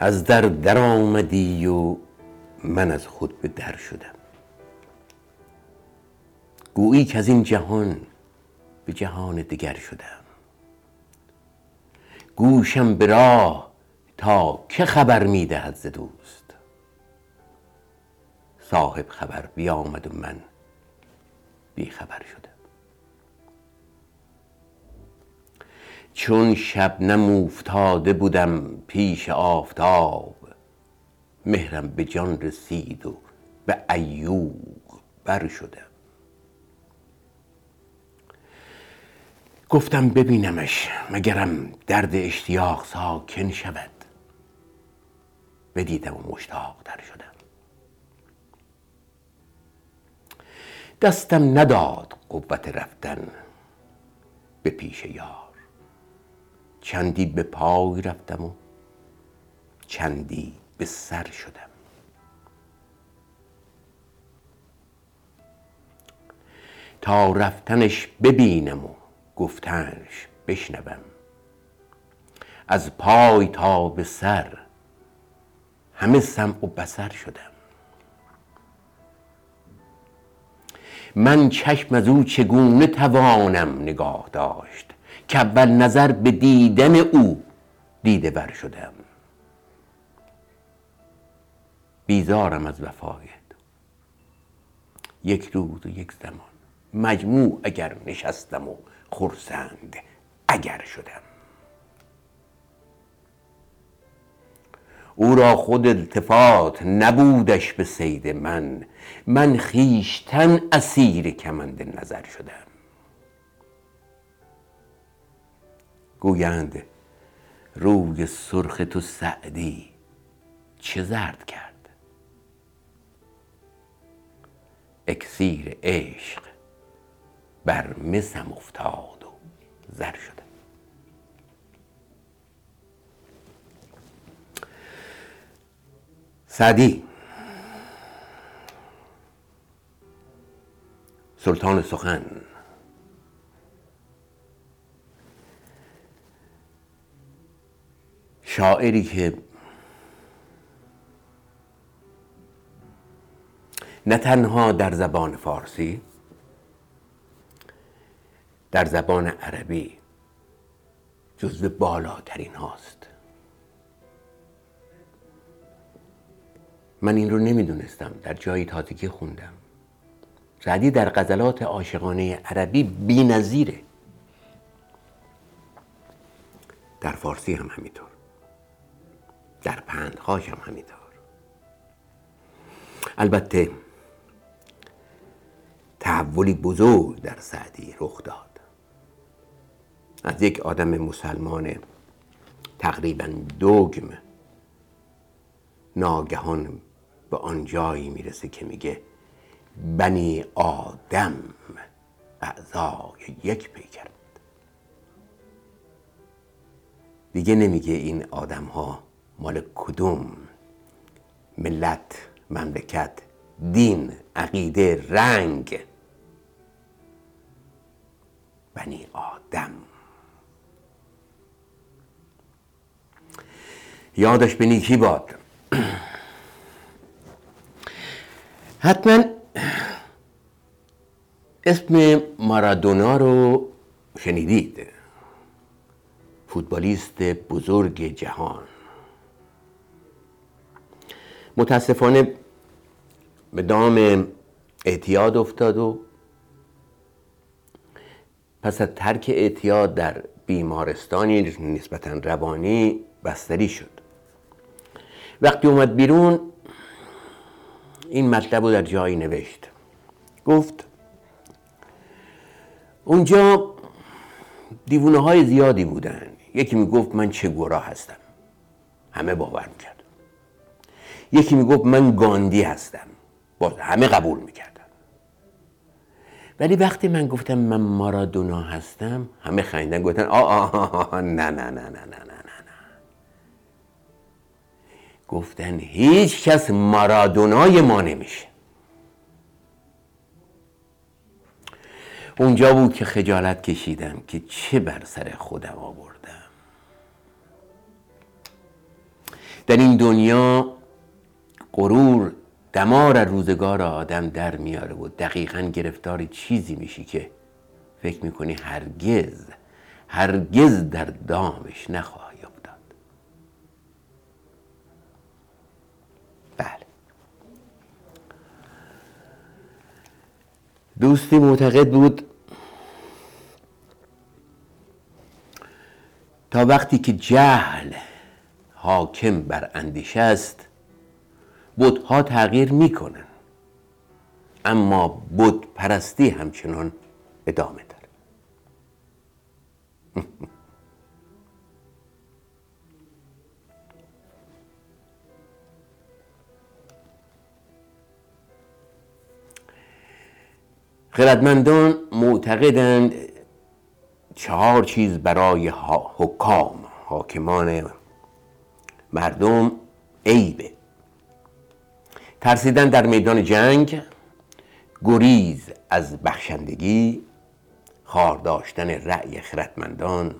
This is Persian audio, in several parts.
از در در آمدی و من از خود به در شدم. گویی کز این جهان به جهان دگر شدم. گوشم به راه تا که خبر می دهد ز دوست. صاحب خبر بیامد و من بی خبر شدم. چون شبنم اوفتاده بدم پیش آفتاب مهرم به جان رسید و به عیوق بر شدم. گفتم ببینمش مگرم درد اشتیاق ساکن شود. بدیدم و مشتاق تر شدم. دستم نداد قوت رفتن به پیش یار. چندی به پای رفتم و چندی به سر شدم. تا رفتنش ببینم و گفتنش بشنوم. از پای تا به سر همه سمع و بصر شدم. من چشم از او چگونه توانم نگاه داشت که اول نظر به دیدن او دیده ور شدم. بیزارم از وفای یک روز و یک زمان. مجموع اگر نشستم و خرسند اگر شدم. او را خود التفات نبودش به سید من. من خویشتن اسیر کمند نظر شدم. گویند روی سرخ تو سعدی چه زرد کرد؟ اکسیر عشق بر مسم افتاد و زر شده. سعدی. سلطان سخن. شاعری که نه تنها در زبان فارسی در زبان عربی جزو بالاترین هاست. من این رو نمی‌دونستم در جایی تازگی خوندم. سعدی در غزلات عاشقانه عربی بی نظیره. در فارسی هم همینطور. در پندخاش هم همینطور. البته تحولی بزرگ در سعدی رخ داد. از یک آدم مسلمان تقریبا دوگم ناگهان به آن جایی می‌رسه که میگه بنی آدم اعضای یک پیکرند دیگه نمیگه این آدم ها مال کدوم ملت مملکت دین عقیده رنگ. بنی آدم. یادش به نیکی باد. حتما اسم مارادونا رو شنیدید. فوتبالیست بزرگ جهان. متاسفانه به دام اعتیاد افتاد و پس از ترک اعتیاد در بیمارستانی نسبتا روانی بستری شد. وقتی اومد بیرون این مطلب رو در جایی نوشت. گفت اونجا دیوونه های زیادی بودن. یکی می‌گفت من چه گورا هستم؟ همه باور می‌کرد. یکی می‌گفت من گاندی هستم. باز همه قبول می‌کردن ولی وقتی من گفتم من مارادونا هستم همه خندن گفتن آه, آه, نه نه نه نه نه نه نه. گفتن هیچ کس مارادونای ما نمیشه. اونجا بود که خجالت کشیدم که چه بر سر خودم آوردم. در این دنیا غرور دمار روزگار آدم در میاره و دقیقا گرفتار چیزی میشی که فکر می‌کنی هرگز هرگز در دامش نخواهی افتاد. بله. دوستی معتقد بود تا وقتی که جهل حاکم بر اندیشه است بودها تغییر می‌کنن. اما بود پرستی همچنان ادامه داره. خردمندان معتقدند چهار چیز برای حکام حاکمان مردم عیبه. ترسیدن در میدان جنگ گریز از بخشندگی خار داشتن رأی خردمندان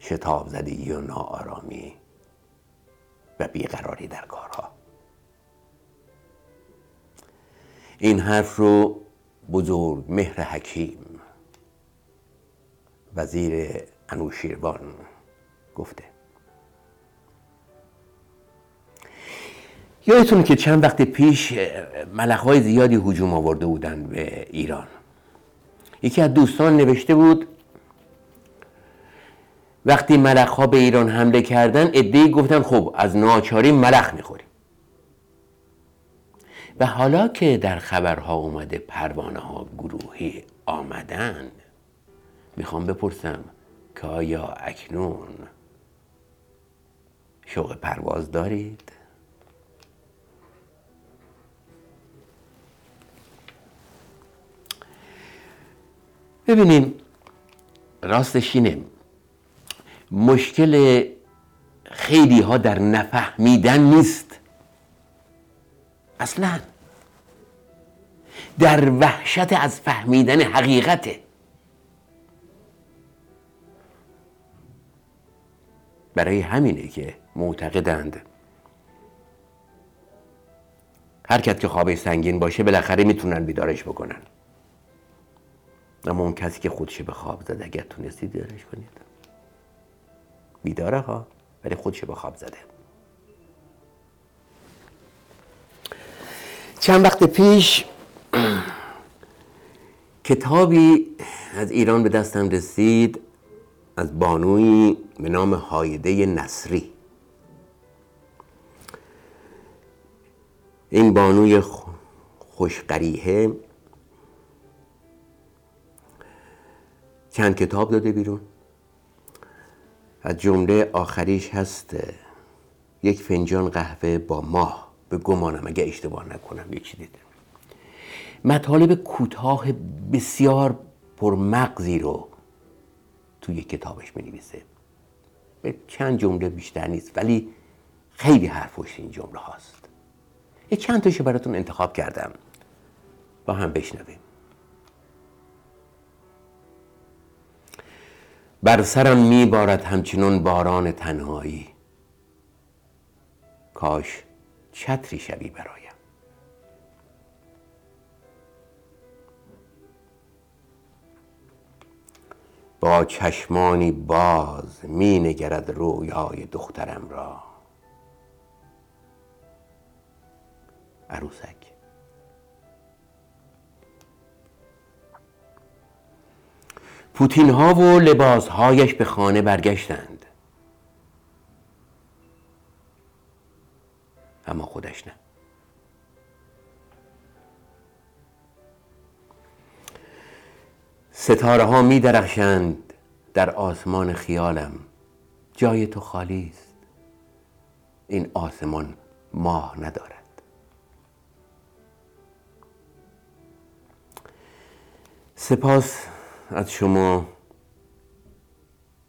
شتاب زدگی و ناآرامی و بیقراری در کارها. این حرف رو بزرگ مهر حکیم وزیر انوشیروان گفته. یادتون که چند وقت پیش های زیادی هجوم آورده بودن به ایران یکی از دوستان نوشته بود وقتی ملخ ها به ایران حمله کردن ادهی گفتن خب از ناچاری ملخ می‌خوریم و حالا که در خبرها اومده پروانه ها گروهی آمدن می‌خوام بپرسم که آیا اکنون شوق پرواز دارید؟ ببینیم راستش اینه. مشکل خیلی ها در نفهمیدن نیست. اصلا. در وحشت از فهمیدن حقیقته. برای همینه که معتقدند. هر که خواب سنگین باشه بالاخره می‌تونن بیدارش بکنن. اما اون کسی که خودش به خواب زده اگر تونستید بیدارش کنید. بیداره ها ولی خودش به خواب زده. چند وقت پیش کتابی از ایران به دستم رسید از بانوی به نام هایده نصری. این بانوی خوشقریه چند کتاب داده بیرون. از جمله آخریش هست یک فنجان قهوه با ماه. به گمانم اگه اشتباه نکنم یک چیزی مطالب کوتاه بسیار پرمغزی رو توی کتابش می نویسه به چند جمله بیشتر نیست ولی خیلی حرفش این جمله هاست. یه چند تاشو براتون انتخاب کردم. با هم بشنویم. بر سرم میبارد همچنان باران تنهایی. کاش چتری شوی برایم. با چشمانی باز می نگرد رویای دخترم را. عروسک. پوتین ها و لباس هایش به خانه برگشتند. اما خودش نه. ستاره ها می درخشند در آسمان خیالم. جای تو خالی است. این آسمان ماه ندارد. سپاس از شما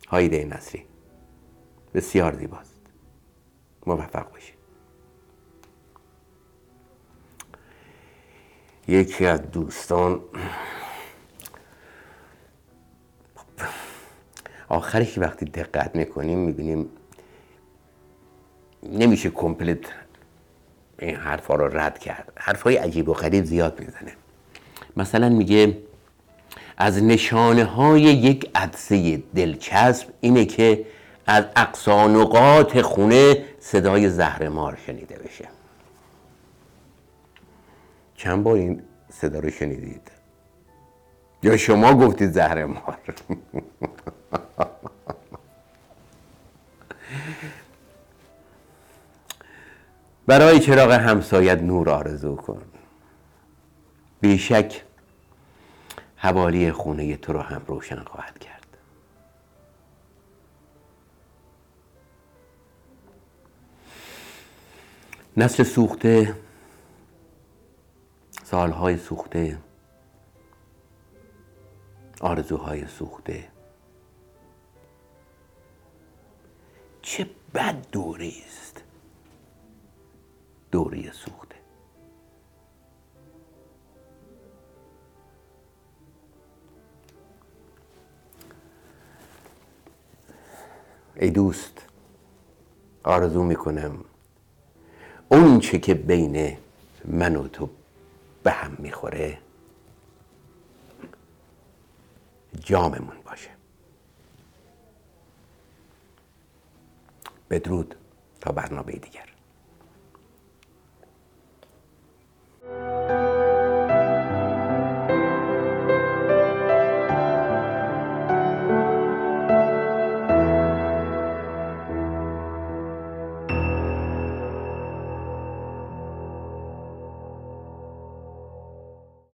هایده نصری. بسیار زیباست. موفق باشید. یکی از دوستان آخرش وقتی دقت می‌کنیم می‌بینیم نمیشه کمپلت این حرفا رو رد کرد. حرفای عجیب و غریب زیاد می‌زنه. مثلا میگه از نشانه های یک عدسه دلچسب اینه که از اقصانقات خونه صدای زهرمار شنیده بشه. چند بار این صدا رو شنیدید؟ یا شما گفتید زهرمار؟ برای چراغ همسایت نور آرزو کن. بیشک حوالی خونه تو رو هم روشن خواهد کرد. نسل سوخته سالهای سوخته آرزوهای سوخته. چه بد دوری است. دوری سوخته. ای دوست آرزو می‌کنم اون چه که بین من و تو به هم می‌خوره جاممون باشه. بدرود تا برنامه دیگر.